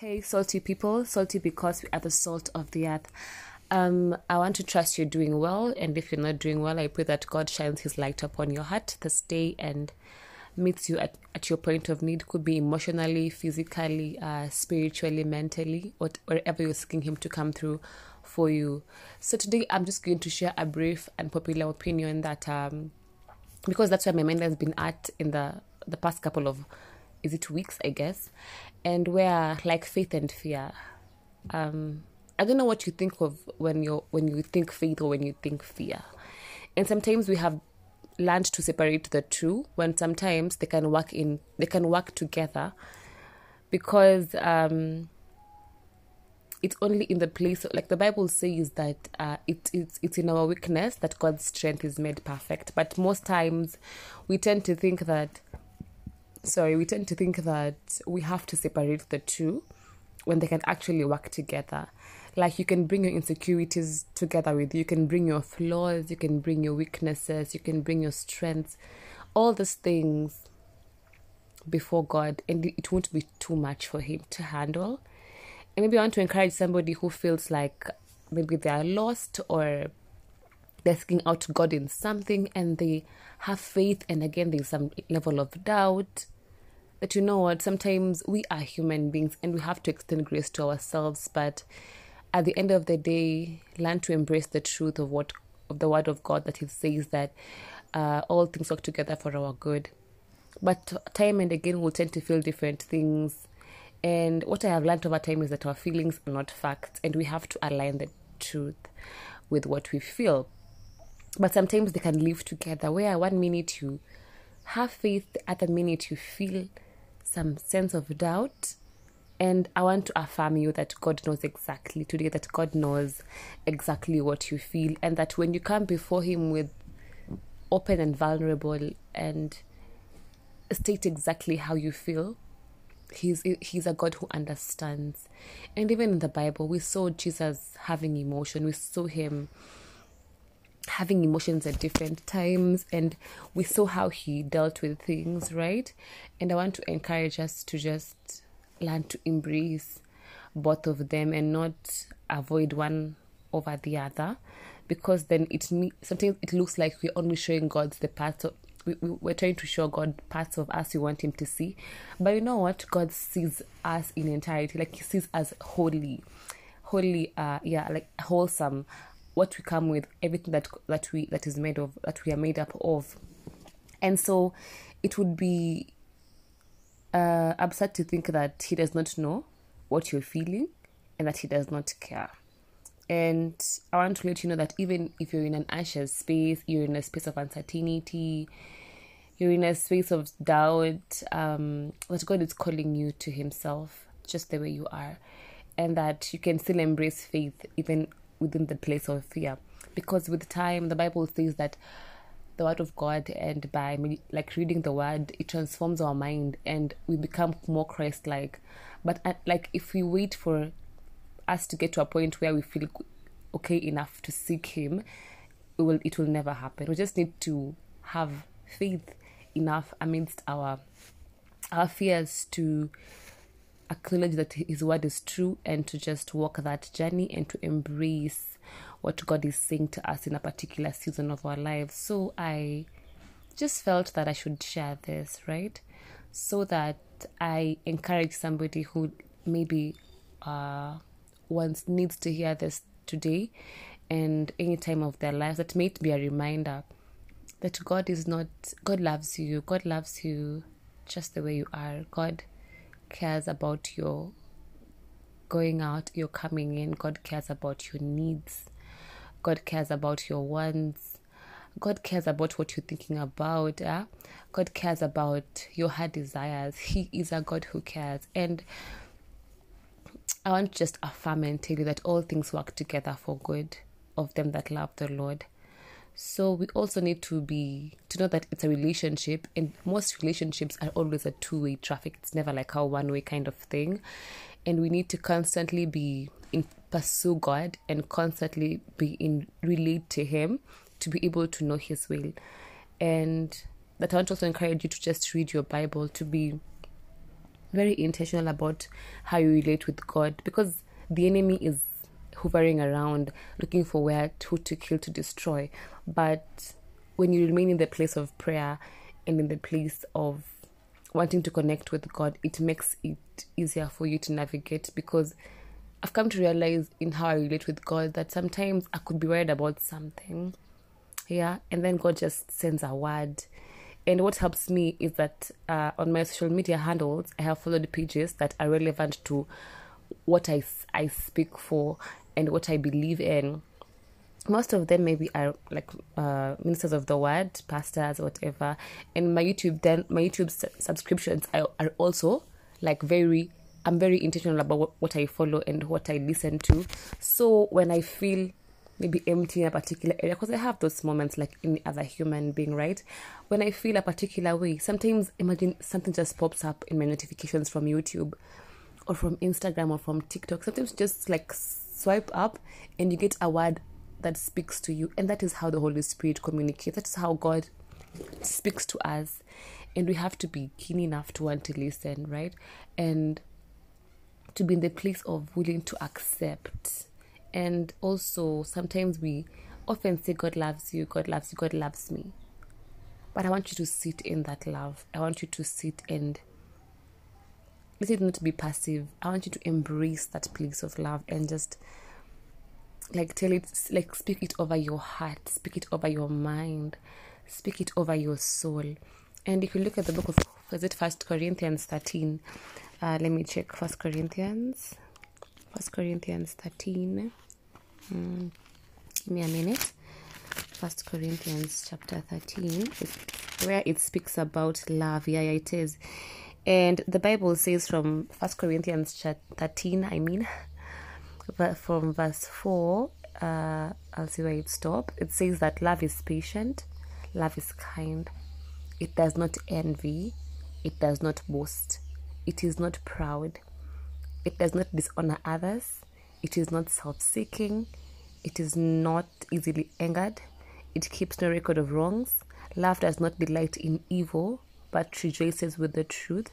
Hey, salty people, salty because we are the salt of the earth. Um, I want to trust you're doing well, and if you're not doing well, I pray that God shines His light upon your heart this day and meets you at, at your point of need. Could be emotionally, physically, uh, spiritually, mentally, or wherever you're seeking Him to come through for you. So today, I'm just going to share a brief and popular opinion that, um, because that's where my mind has been at in the the past couple of is it weeks i guess and where like faith and fear. Um i don't know what you think of when you when you think faith or when you think fear. And sometimes we have learned to separate the two when sometimes they can work in they can work together because um it's only in the place like the bible says that uh, it, it's it's in our weakness that god's strength is made perfect. But most times we tend to think that sorry, we tend to think that we have to separate the two when they can actually work together. Like you can bring your insecurities together with you, you can bring your flaws, you can bring your weaknesses, you can bring your strengths, all these things before God, and it won't be too much for Him to handle. And maybe I want to encourage somebody who feels like maybe they are lost or they're seeking out God in something and they have faith, and again, there's some level of doubt that you know what, sometimes we are human beings and we have to extend grace to ourselves, but at the end of the day, learn to embrace the truth of what of the word of God that He says that uh, all things work together for our good. But time and again, we'll tend to feel different things. And what I have learned over time is that our feelings are not facts, and we have to align the truth with what we feel. But sometimes they can live together, where one minute you have faith, at the minute you feel some sense of doubt. And I want to affirm you that God knows exactly today, that God knows exactly what you feel, and that when you come before Him with open and vulnerable and state exactly how you feel, He's He's a God who understands. And even in the Bible, we saw Jesus having emotion. We saw Him having emotions at different times and we saw how he dealt with things right? And i want to encourage us to just learn to embrace both of them and not avoid one over the other because then it me sometimes it looks like we're only showing god the parts of we, we're trying to show god parts of us we want him to see. But you know what? God sees us in entirety like he sees us wholly wholly uh yeah like wholesome what we come with, everything that that we that is made of, that we are made up of, and so it would be uh, absurd to think that he does not know what you're feeling and that he does not care. And I want to let you know that even if you're in an anxious space, you're in a space of uncertainty, you're in a space of doubt, um, that God is calling you to Himself just the way you are, and that you can still embrace faith even within the place of fear. Because with time, the Bible says that the word of God and by like reading the word, it transforms our mind and we become more Christ like. But uh, like if we wait for us to get to a point where we feel okay enough to seek Him, it will it will never happen. We just need to have faith enough amidst our our fears to acknowledge that His word is true and to just walk that journey and to embrace what God is saying to us in a particular season of our lives. So I just felt that I should share this, right? So that I encourage somebody who maybe uh, once needs to hear this today and any time of their lives that may be a reminder that God is not God loves you. God loves you just the way you are. God cares about your going out, your coming in. God cares about your needs. God cares about your wants. God cares about what you're thinking about. Yeah? God cares about your heart desires. He is a God who cares. And I want to just affirm and tell you that all things work together for good of them that love the Lord. So we also need to be to know that it's a relationship, and most relationships are always a two-way traffic. It's never like a one-way kind of thing, and we need to constantly be in pursue God and constantly be in relate to Him to be able to know His will, and that I want to also encourage you to just read your Bible to be very intentional about how you relate with God because the enemy is hovering around looking for where to, to kill to destroy but when you remain in the place of prayer and in the place of wanting to connect with God, it makes it easier for you to navigate because I've come to realize in how I relate with God that sometimes I could be worried about something, yeah, and then God just sends a word. And what helps me is that uh, on my social media handles, I have followed pages that are relevant to what I, I speak for and what I believe in most of them maybe are like uh, ministers of the word, pastors, whatever. And my YouTube then my YouTube subscriptions are, are also like very. I'm very intentional about what, what I follow and what I listen to. So when I feel maybe empty in a particular area, because I have those moments like any other human being, right? When I feel a particular way, sometimes imagine something just pops up in my notifications from YouTube or from Instagram or from TikTok. Sometimes just like swipe up and you get a word that speaks to you. And that is how the Holy Spirit communicates. That is how God speaks to us. And we have to be keen enough to want to listen, right? And to be in the place of willing to accept. And also, sometimes we often say, God loves you, God loves you, God loves me. But I want you to sit in that love. I want you to sit and let it not to be passive. I want you to embrace that place of love and just like tell it like speak it over your heart speak it over your mind speak it over your soul. And if you look at the book of is it first corinthians 13 uh, let me check first corinthians. First corinthians 13 mm, give me a minute. First corinthians chapter 13 where it speaks about love. Yeah, yeah it is and the bible says from first corinthians chapter 13 i mean from verse 4, uh, I'll see where it stops. It says that love is patient, love is kind, it does not envy, it does not boast, it is not proud, it does not dishonor others, it is not self seeking, it is not easily angered, it keeps no record of wrongs. Love does not delight in evil, but rejoices with the truth.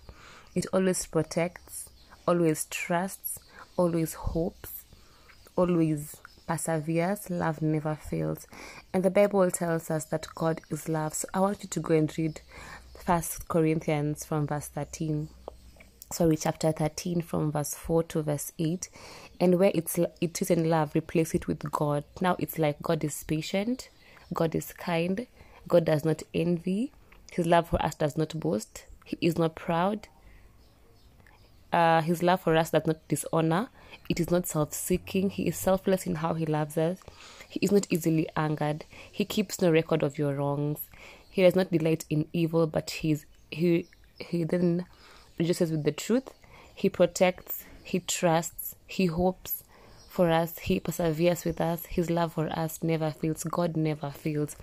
It always protects, always trusts, always hopes, always perseveres, love never fails. And the Bible tells us that God is love. So I want you to go and read First Corinthians from verse 13. Sorry, chapter 13 from verse 4 to verse 8. And where it's it is in love, replace it with God. Now it's like God is patient, God is kind, God does not envy, his love for us does not boast, he is not proud, uh, his love for us does not dishonor. It is not self seeking. He is selfless in how he loves us. He is not easily angered. He keeps no record of your wrongs. He does not delight in evil, but he's, he, he then rejoices with the truth. He protects, he trusts, he hopes for us, he perseveres with us. His love for us never fails. God never fails.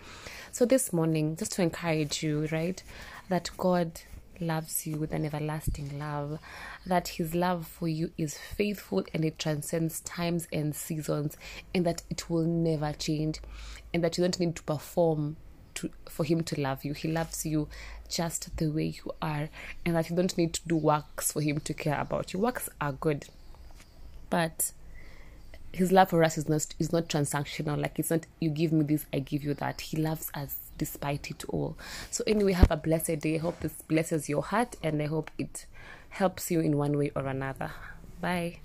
So, this morning, just to encourage you, right, that God loves you with an everlasting love, that his love for you is faithful and it transcends times and seasons, and that it will never change, and that you don't need to perform to, for him to love you. He loves you just the way you are, and that you don't need to do works for him to care about you. Works are good, but his love for us is not is not transactional. Like it's not you give me this, I give you that. He loves us despite it all. So anyway, have a blessed day. I hope this blesses your heart and I hope it helps you in one way or another. Bye.